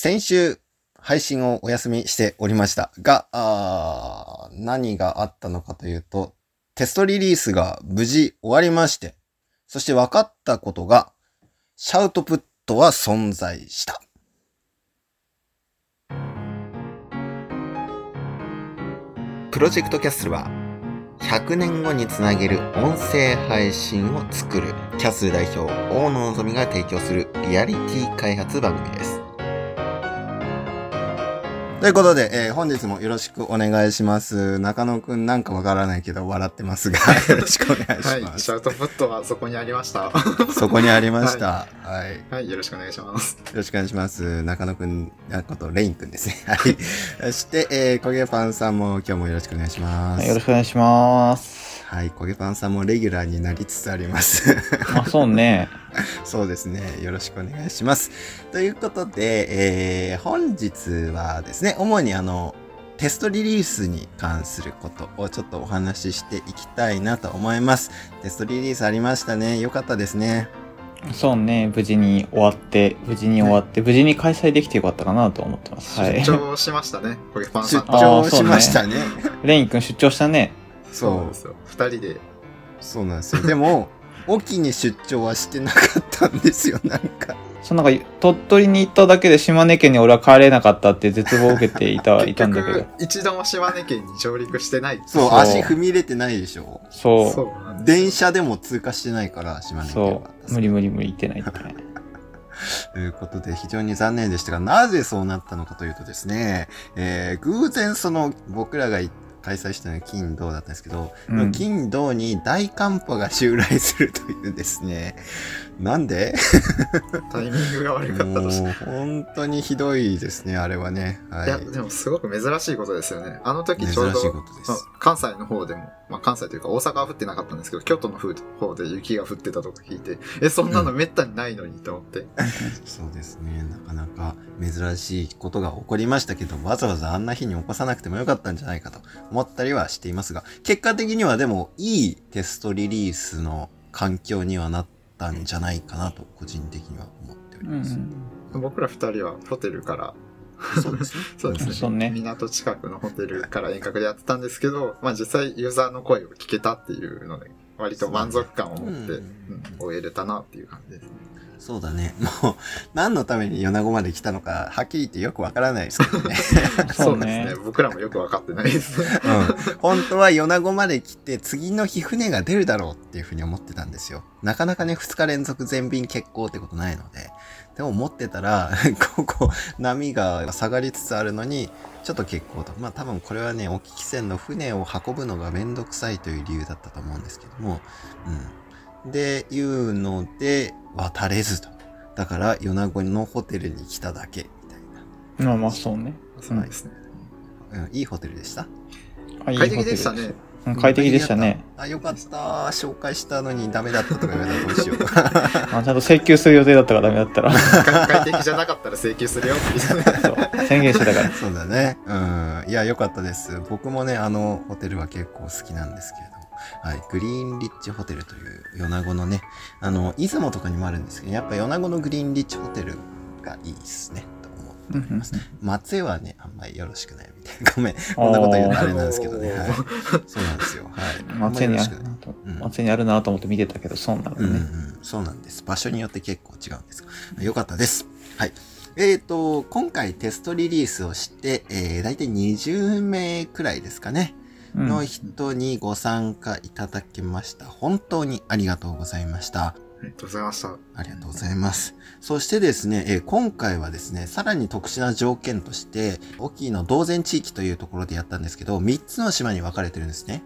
先週、配信をお休みしておりましたが、何があったのかというと、テストリリースが無事終わりまして、そして分かったことが、シャウトプットは存在した。プロジェクトキャッスルは、100年後につなげる音声配信を作る、キャッスル代表、大野のぞみが提供するリアリティ開発番組です。ということで、えー本日もよろしくお願いします。中野くんなんかわからないけど笑ってますが、よろしくお願いしはい、ます。シャウトプットはそこにありました。そこにありました。はい。よはい、よろしくお願いします。ろしくお願いします。中野くん、あこと、レインくんですね。はい。そして、えー、焦げパンさんも今日もよろしくお願いします。よろしくお願いします。はい、焦げパンさんもレギュラーになりつつあります。あ、そうね。そうですね。よろしくお願いします。ということで、えー、本日はですね、主にあの、テストリリースに関することをちょっとお話ししていきたいなと思います。テストリリースありましたね。よかったですね。そうね。無事に終わって、無事に終わって、無事に開催できてよかったかなと思ってます。はい。出張しましたね、コゲパン出さん。あ張しましたね。レイン君出張したね。そうなんですよ。二人で。そうなんですよ。でも、沖に出張はしてなかったんですよ、なんか。そのなんか、鳥取に行っただけで島根県に俺は帰れなかったって絶望を受けていた、いたんだけど結。局、一度も島根県に上陸してない。そう、そう足踏み入れてないでしょ。そう。電車でも通過してないから、島根県はそう。無理無理無理言ってないってね。ということで非常に残念でしたが、なぜそうなったのかというとですね、えー偶然その僕らが開催したのが金土だったんですけど、うん金土に大寒波が襲来するというですね、なんで？タイミングが悪かったもとしう本当にひどいですね、あれはね。はいい。や、でもすごく珍しいことですよね。あの時ちょうど。関西の方でも、まあ関西というか大阪は降ってなかったんですけど、京都の方で雪が降ってたとか聞いて、え、そんなのめったにないのにと思って。そうですね。なかなか珍しいことが起こりましたけど、わざわざあんな日に起こさなくてもよかったんじゃないかと思ったりはしていますが、結果的にはでもいいテストリリースの環境にはなったんじゃないかなと、個人的には思っておりうます。ん。僕ら二人はホテルから、そうですね。そうですね。港近くのホテルから遠隔でやってたんですけど、まあ実際ユーザーの声を聞けたっていうので、割と満足感を持って、ううんん終えれたなっていう感じですね。そうだね。もう、何のために米子まで来たのか、はっきり言ってよくわからないですけどね。そうねですね。僕らもよくわかってないですね。うん。本当は米子まで来て、次の日船が出るだろうっていうふうに思ってたんですよ。なかなかね、2日連続全便欠航ってことないので。でも持ってたら、ここ、波が下がりつつあるのに、ちょっと欠航と。まあ多分これはね、沖汽船の船を運ぶのがめんどくさいという理由だったと思うんですけども、うん。で、いうので、渡れずと。だから、米子のホテルに来ただけ、みたいまあまあそうね。そうですね。な。うん、いいホテルでした？快適でしたね。うん快適でしたね。あ、よかった。紹介したのにダメだったとか言われたらどうしよう。まあちゃんと請求する予定だったからダメだったら。快適じゃなかったら請求するよって言ってそう。宣言してたから。そうだね。うん。いや、よかったです。僕もね、あのホテルは結構好きなんですけれども。はい。グリーンリッチホテルという米子のね、あの、出雲とかにもあるんですけど、やっぱ米子のグリーンリッチホテルがいいっすね。と思っております。松江はね、あんまりよろしくないみたいな。ごめん。こんなこと言うとあれなんですけどね。はい。そうなんですよ。はい。松江にあ。るなとうん。松江にあるなと思って見てたけど、そうなんうんうね。ん、そうなんです。場所によって結構違うんですが。よかったです。はい。えっ、と、今回テストリリースをして、えー、大体20名くらいですかね。うんの人にご参加いただきました。本当にありがとうございました。ありがとうございました。ありがとうございます。そしてですね、えー今回はですね、さらに特殊な条件として、沖の同然地域というところでやったんですけど、3つの島に分かれてるんですね。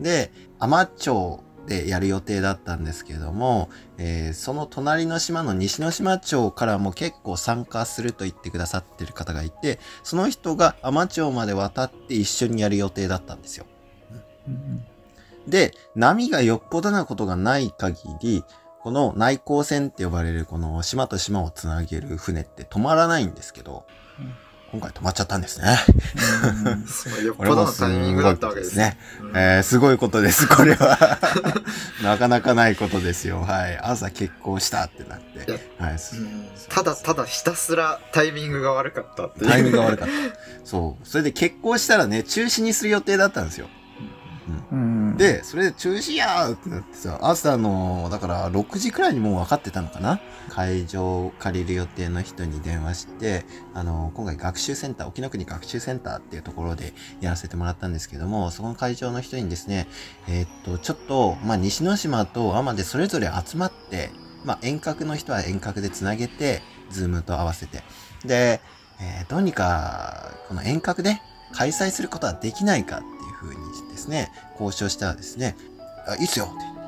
で、海士町でやる予定だったんですけれども、えーその隣の島の西之島町からも結構参加すると言ってくださってる方がいて、その人が海士町まで渡って一緒にやる予定だったんですよ。うんで、波がよっぽどなことがない限り、この内航船って呼ばれるこの島と島をつなげる船って止まらないんですけど、今回止まっちゃったんですね。よっぽこれもすどのタイミングだごいことったわけですす。ね。うんえー、すごいことです、これは。なかなかないことですよ。はい。朝結婚したってなって。はい。ただただひたすらタイミングが悪かったっていう。タイミングが悪かった。そう。それで結婚したらね、中止にする予定だったんですよ。うん、で、それで中止やーってなってさ、朝の、だから6時くらいにもう分かってたのかな？会場を借りる予定の人に電話して、あの、今回学習センター、沖縄国学習センターっていうところでやらせてもらったんですけども、そこの会場の人にですね、えーっと、ちょっと、まあ、西之島と奄美でそれぞれ集まって、まあ、遠隔の人は遠隔でつなげて、ズームと合わせて。で、えーどうにか、この遠隔で開催することはできないかっていう風にですね、交渉したらですね、あ、いいっすよ。って。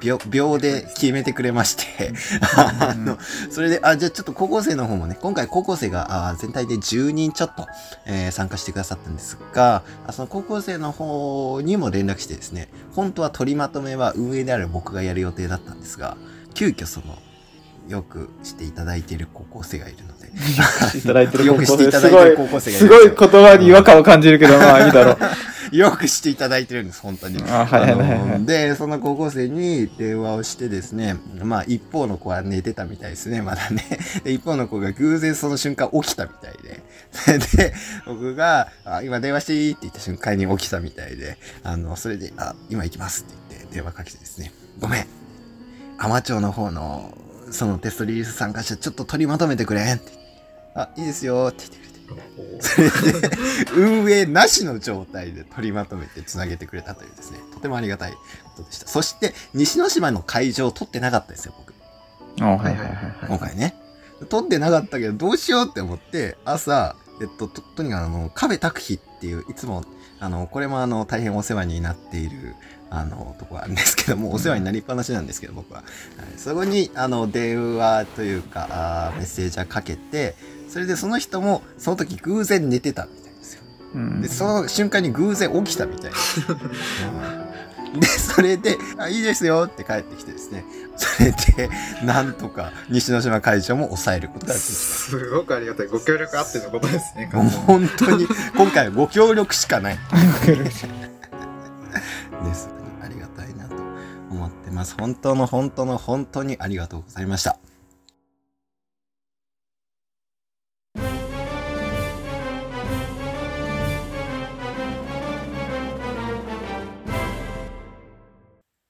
秒、秒で決めてくれまして、あの、それで、あ、じゃあちょっと高校生の方もね、今回高校生があ全体で10人ちょっと、えー参加してくださったんですが、あその高校生の方にも連絡してですね、本当は取りまとめは運営である僕がやる予定だったんですが、急遽その、よくしていただいている高校生がいるので、いただいてる よくしていただいてる高校生がいすごいすよ。言葉に違和感を感じるけど、まあいいだろう。よくしていただいてるんです、本当に。で、その高校生に電話をしてですね、まあ一方の子は寝てたみたいですね、まだね。で、一方の子が偶然その瞬間起きたみたいで。で、僕が、あ今電話していいって言った瞬間に起きたみたいで、あの、それで、あ、今行きますって言って電話かけてですね、ごめん。浜町の方の、そのテストリリース参加者ちょっと取りまとめてくれんって。あ、いいですよって言ってくれて。それで、運営なしの状態で取りまとめてつなげてくれたというですね、とてもありがたいことでした。そして、西之島の会場を取ってなかったですよ、僕。あはいはいはいはい。今回ね。取ってなかったけど、どうしようって思って、朝、えっと、と、とにかくあの、壁拓飛っていう、いつも、あの、これもあの、大変お世話になっている、あの、とこあるんですけども、お世話になりっぱなしなんですけど、僕は。はい、そこに、あの、電話というか、あーメッセージャーかけて、それでその人も、その時偶然寝てたみたいですよ。うんで、その瞬間に偶然起きたみたいな。う んで、それで、あ、いいですよって帰ってきてですね。それで、なんとか西之島会場も抑えることができた。すごくありがたい。ご協力あってのことですね。本当に、今回はご協力しかない。です。ありがたいなと思ってます。本当の本当の本当にありがとうございました。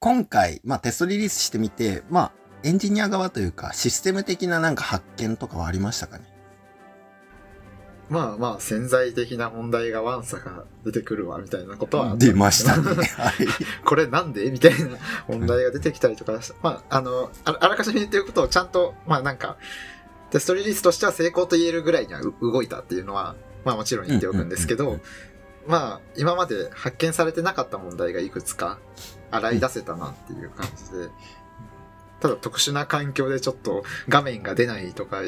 今回、まあテストリリースしてみて、まあエンジニア側というかシステム的ななんか発見とかはありましたかね？まあまあ、潜在的な問題がワンサが出てくるわ、みたいなことは出ましたね。はい。これなんでみたいな問題が出てきたりとかまあ、あの、ああらかじめ言ってることをちゃんと、まあなんか、テストリリースとしては成功と言えるぐらいにはう動いたっていうのは、まあもちろん言っておくんですけど、まあ、今まで発見されてなかった問題がいくつか洗い出せたなっていう感じで、ただ特殊な環境でちょっと画面が出ないとか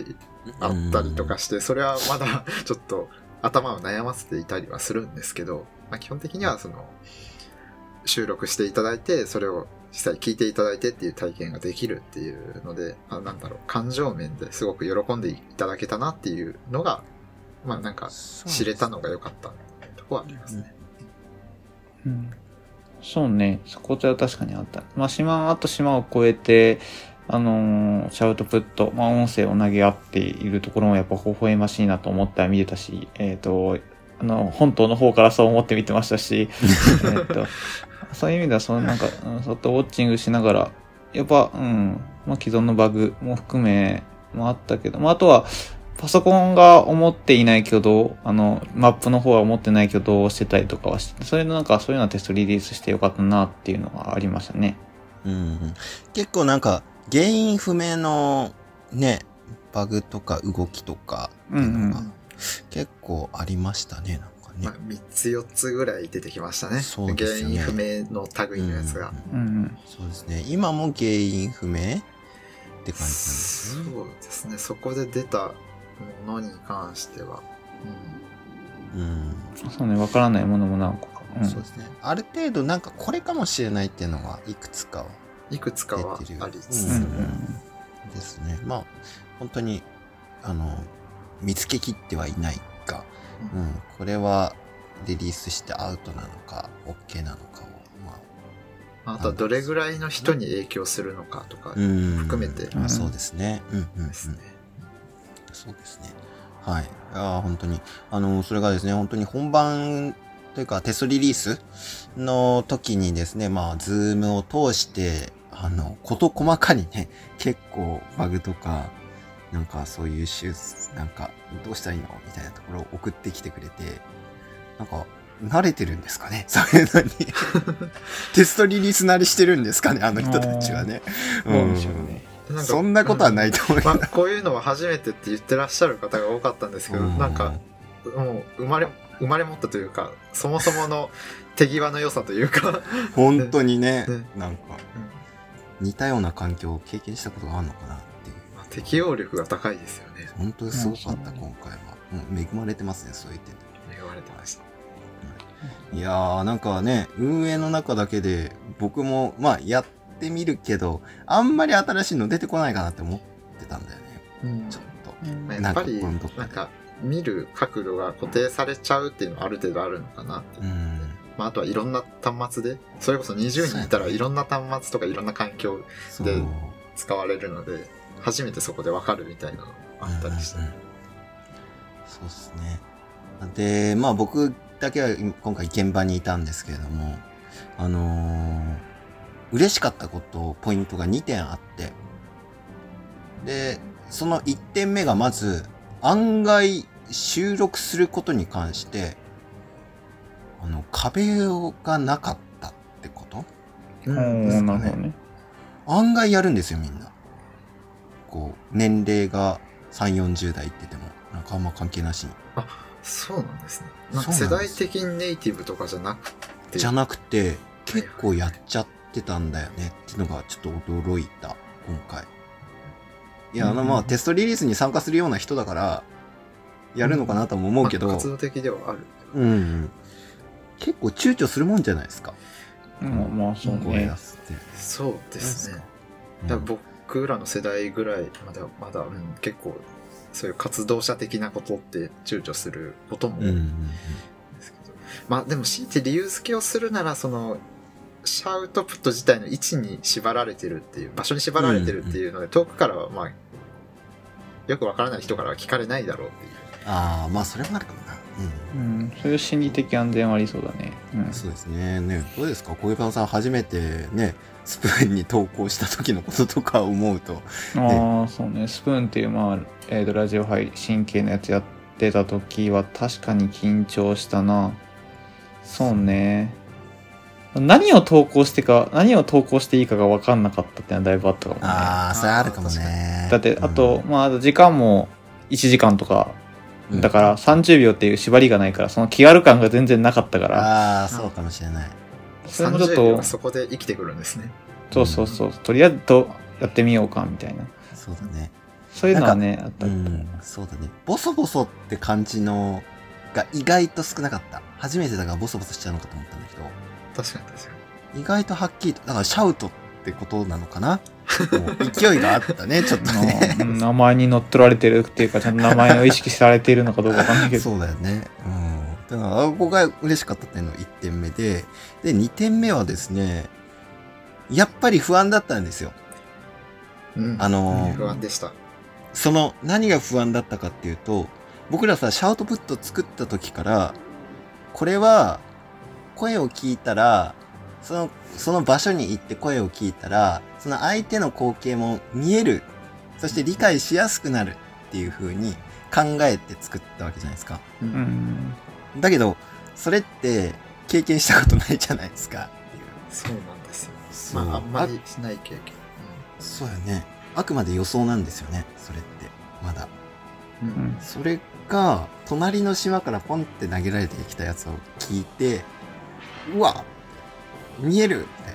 あったりとかして、それはまだちょっと頭を悩ませていたりはするんですけど、まあ、基本的にはその、収録していただいて、それを実際聞いていただいてっていう体験ができるっていうので、あなんだろう、感情面ですごく喜んでいただけたなっていうのが、まあなんか知れたのが良かったとこはありますね。うんそうね、そことは確かにあった。まあ、島、あと島を越えて、あのーシャウトプット、まあ、音声を投げ合っているところもやっぱ微笑ましいなと思って見てたし、えっ、と、あの、本島の方からそう思って見てましたし、えっと、そういう意味では、そのなんか、うんそっとウォッチングしながら、やっぱ、うん、まあ、既存のバグも含め、もあったけど、まあ、あとは、パソコンが思っていない挙動、あの、マップの方は思ってない挙動をしてたりとかはして、そういうのなんか、そういうのはテストリリースしてよかったなっていうのはありましたね。うんうん結構なんか原因不明のね、バグとか動きとかっていうのがうん結構ありましたね、なんかねまあ、。3つ4つぐらい出てきましたね。そうですよね原因不明の類のやつが。うんうんうん。そうですね。今も原因不明って感じなんですね。そうですね。そこで出たものに関しては。うん。そうね、わからないものも何個か。うんそうですね。ある程度なんかこれかもしれないっていうのがいくつかいくつかは出てるありつつ、うんですね。まあ、本当に、あの、見つけきってはいないか。うん。これはリリースしてアウトなのか、OK なのかを、まあとはどれぐらいの人に影響するのかとかあ、うん。含めてまあそうですね。うんうんうん。ですね。そうですね。はい。いやー本当に、あの、それがですね、本当に本番というかテストリリースの時にですね、まあ、 Zoom を通して、あの、こと細かにね、結構バグとか、なんかそういう issues、なんか、どうしたらいいのみたいなところを送ってきてくれて、なんか、慣れてるんですかね？そういうのに。テストリリース慣れしてるんですかね？あの人たちはね。どうでしょうね。なんかそんなことはないと思うけどまあ、こういうのは初めてって言ってらっしゃる方が多かったんですけど、うんなんか、もう生まれ、生まれ持ったというか、そもそもの手際の良さというか、本当にねね、なんか、似たような環境を経験したことがあるのかなっていう。まあ適応力が高いですよね。本当にすごかった、うん今回は。うん、恵まれてますね、そういう点で。恵まれてました。いやー、なんかね、運営の中だけで、僕も、まあ、やってみるけど、あんまり新しいの出てこないかなって思ってたんだよね。ちょっと。まあやっぱり、なんかこのなんか、見る角度が固定されちゃうっていうのはある程度あるのかなって。うん。まあ、あとはいろんな端末で、それこそ20人いたらいろんな端末とかいろんな環境。で使われるので、初めてそこでわかるみたいなのあったりしてうん。うんうんそうですね。で、まあ僕だけは今回現場にいたんですけれども、あのー嬉しかったこと、ポイントが2点あって、で、その1点目がまず、案外収録することに関して、あの、壁がなかったってこと？ですかねね。案外やるんですよ、みんな。こう、年齢が3、40代って言っても、なんかあんま関係なしに。そうなんですね。なんか世代的にネイティブとかじゃなくて、じゃなくて、結構やっちゃってたんだよねっていうのがちょっと驚いた、今回。いや、あの、うんまあ、テストリリースに参加するような人だから、やるのかなとも思うけど、まあ活動的ではある。うん。結構躊躇するもんじゃないですか。うんまあそうね。そうですね。うんだから僕らの世代ぐらいまだ、まだ、うん、結構、そういう活動者的なことって躊躇することも多いんうんうんうん。ですけど。まあでも強いて理由付けをするなら、その、シャウトプット自体の位置に縛られてるっていう、場所に縛られてるっていうので、遠くからはまあ、よくわからない人からは聞かれないだろうっていう。ああ、まあ、それもあるかもな。うん。うん、そういう心理的安全はありそうだね。うん。そうですね。ね、どうですか小池さん初めてね、スプーンに投稿した時のこととか思うと。ああ、そうね。スプーンっていう、まあ、えーと、ラジオ配信系のやつやってた時は確かに緊張したな。そうね。何を投稿してか、何を投稿していいかが分かんなかったっていうのはだいぶあったかもね。ああ、それあるかもね。だって、うんあと、、まあ、あと時間も1時間とか、うんだから30秒っていう縛りがないから、その気軽感が全然なかったから、ああ、そうかもしれない。それもちょっ30秒とが、そこで生きてくるんですね。そうそうそう、とりあえずとやってみようか、みたいな。そうだね。そういうのはね、あったう。ん、そうだね。ボソボソって感じのが意外と少なかった。初めてだからボソボソしちゃうのかと思ったんだけど、確かに確かに。意外とはっきりと、だからシャウトってことなのかな？勢いがあったね、ちょっとね。うん名前に乗っ取られてるっていうか、ちゃんと名前を意識されているのかどうかわかんないけど。そうだよね。うん。だから、あここが嬉しかったっていうのが1点目で、で、2点目はですね、やっぱり不安だったんですよ。うん。あのー不安でした。その、何が不安だったかっていうと、僕らさ、シャウトプット作った時から、これは、声を聞いたら、その、その場所に行って声を聞いたら、その相手の光景も見える。そして理解しやすくなるっていう風に考えて作ったわけじゃないですか。う。うんん。だけど、それって経験したことないじゃないですかっていう。そうなんですよ。そうまあ、あんまりしない経験。そうよね。あくまで予想なんですよね、それって。まだ。うん。ううんん。それが、隣の島からポンって投げられてきたやつを聞いて、うわ見えるみたい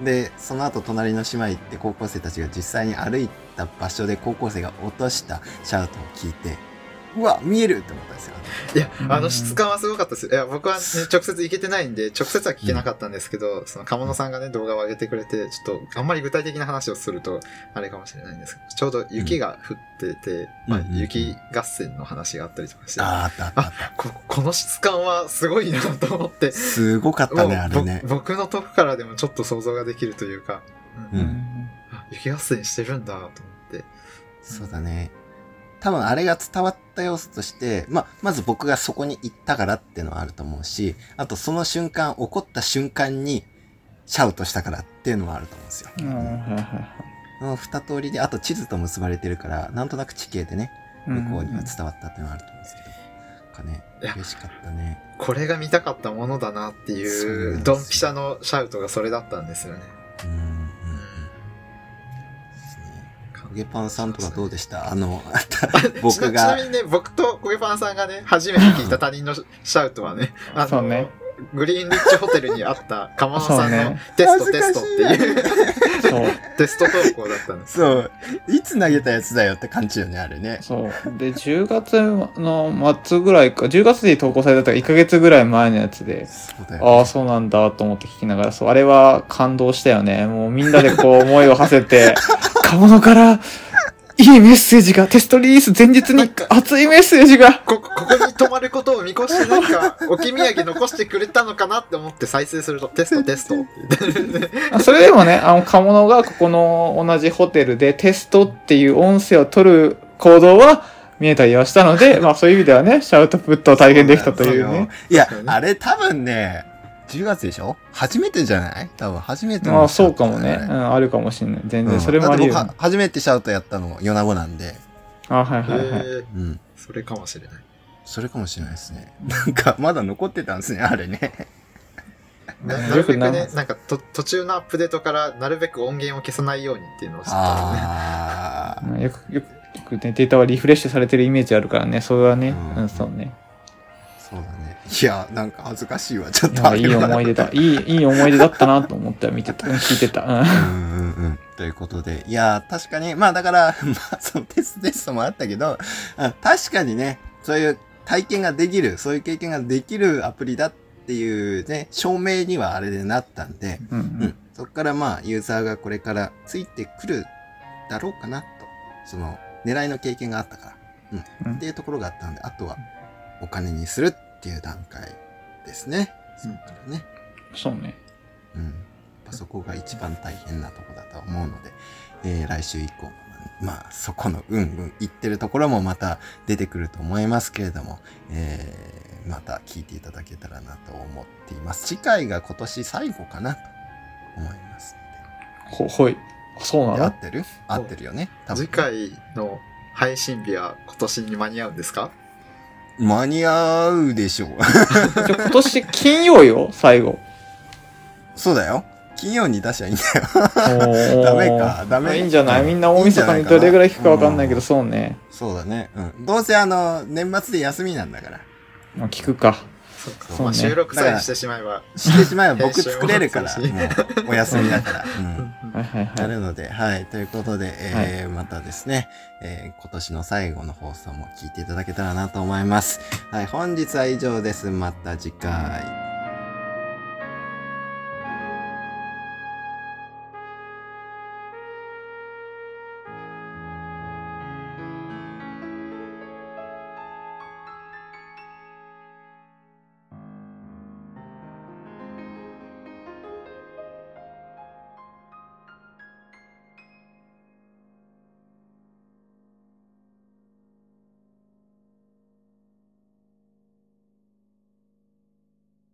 な。で、その後隣の島行って高校生たちが実際に歩いた場所で高校生が落としたシャウトを聞いて、うわ、見えるって思ったんですよ。いや、あうんの質感はすごかったです。いや、僕はね、直接行けてないんで、直接は聞けなかったんですけど、その鴨野さんがね、動画を上げてくれて、ちょっと、あんまり具体的な話をすると、あれかもしれないんですけど、ちょうど雪が降ってて、まあうんうんうん、雪合戦の話があったりとかして、あーああったあった。ここの質感はすごいなと思って、すごかったね、あれね。ぼ僕の遠くからでもちょっと想像ができるというか、うんうんあ雪合戦してるんだと思って。そうだね。多分あれが伝わった要素として、まあ、まず僕がそこに行ったからっていうのはあると思うし、あとその瞬間、起こった瞬間に、シャウトしたからっていうのはあると思うんですよ。うんの二通りで、あと地図と結ばれてるから、なんとなく地形でね、うん向こうには伝わったっていうのはあると思うんですけど。かねいや、嬉しかったね。これが見たかったものだなっていう、ドンピシャのシャウトがそれだったんですよね。ね。影パンさんとかどうでした？あの、僕ちなちながみ、にね、僕とコゲパンさんがね、初めて聞いた他人の シャウトはね、あの、そうねグリーンリッチホテルにあった鴨野さんのテストテストっていうそう。テスト投稿だったんです。そう、いつ投げたやつだよって感じよね、あれね。そう。で、10月の末ぐらいか、10月で投稿されたから1ヶ月ぐらい前のやつで、そうだよ、ああ、そうなんだと思って聞きながら、そう、あれは感動したよね。もうみんなでこう思いを馳せて、カモノから、いいメッセージが、テストリリース前日に熱いメッセージが、こ、ここに泊まることを見越してなんか、置き土産残してくれたのかなって思って再生すると、テストテスト。それでもね、あの、カモノがここの同じホテルでテストっていう音声を取る行動は見えたりはしたので、まあそういう意味ではね、シャウトプットを体験できたというね。いやあれ多分ね、10月でしょ？初めてじゃない？多分初めてのまあそうかもね。うん、あるかもしれない。全然、うんそれもあるだって僕は初めてシャウトやったの、米子なんで。あ、はいはいはい。うん。それかもしれない。それかもしれないですね。なんか、まだ残ってたんですね、あれね。なうんなるべくねなんかと途中のアップデートからなるべく音源を消さないようにっていうのを知ったのね。あうんよく、よく、よくね、データはリフレッシュされてるイメージあるからね、それはね、うんうん、そうね。いや、なんか恥ずかしいわ、ちょっいやいい思い出だ。いい、いい思い出だったなと思って見てた、うん聞いてた。うんうんうんうん。ということで、いや、確かに、まあだから、まあそのテストテストもあったけど、あ確かにね、そういう体験ができる、そういう経験ができるアプリだっていうね、証明にはあれでなったんで、うんううんん。そこからまあ、ユーザーがこれからついてくるだろうかなと。その、狙いの経験があったから。うん。うんっていうところがあったので、あとは、お金にするっていう段階ですね。そこからね。そうね。うん。やっぱそこが一番大変なとこだと思うので、えー来週以降も、まあ、そこのうんうん言ってるところもまた出てくると思いますけれども、えーまた聞いていただけたらなと思っています。次回が今年最後かなと思いますほ、ほい。あそうので。なの？合ってる？合ってるよね。次回の配信日は今年に間に合うんですか？間に合うでしょう。じゃあ今年金曜よ、最後。そうだよ。金曜に出しゃいいんだよ。ダダメかダメいいんじゃない？みんな大晦日にどれぐらい引くかわかんないけど、そうね。そうだね。うん。どうせあの、年末で休みなんだから。まあ聞くか。そうかそうねまあ、収録さえしてしまえば。してしまえば僕 作れるから、もうお休みだから。うん。なるので、はい。ということで、えーまたですね、えー今年の最後の放送も聞いていただけたらなと思います。はい。本日は以上です。また次回。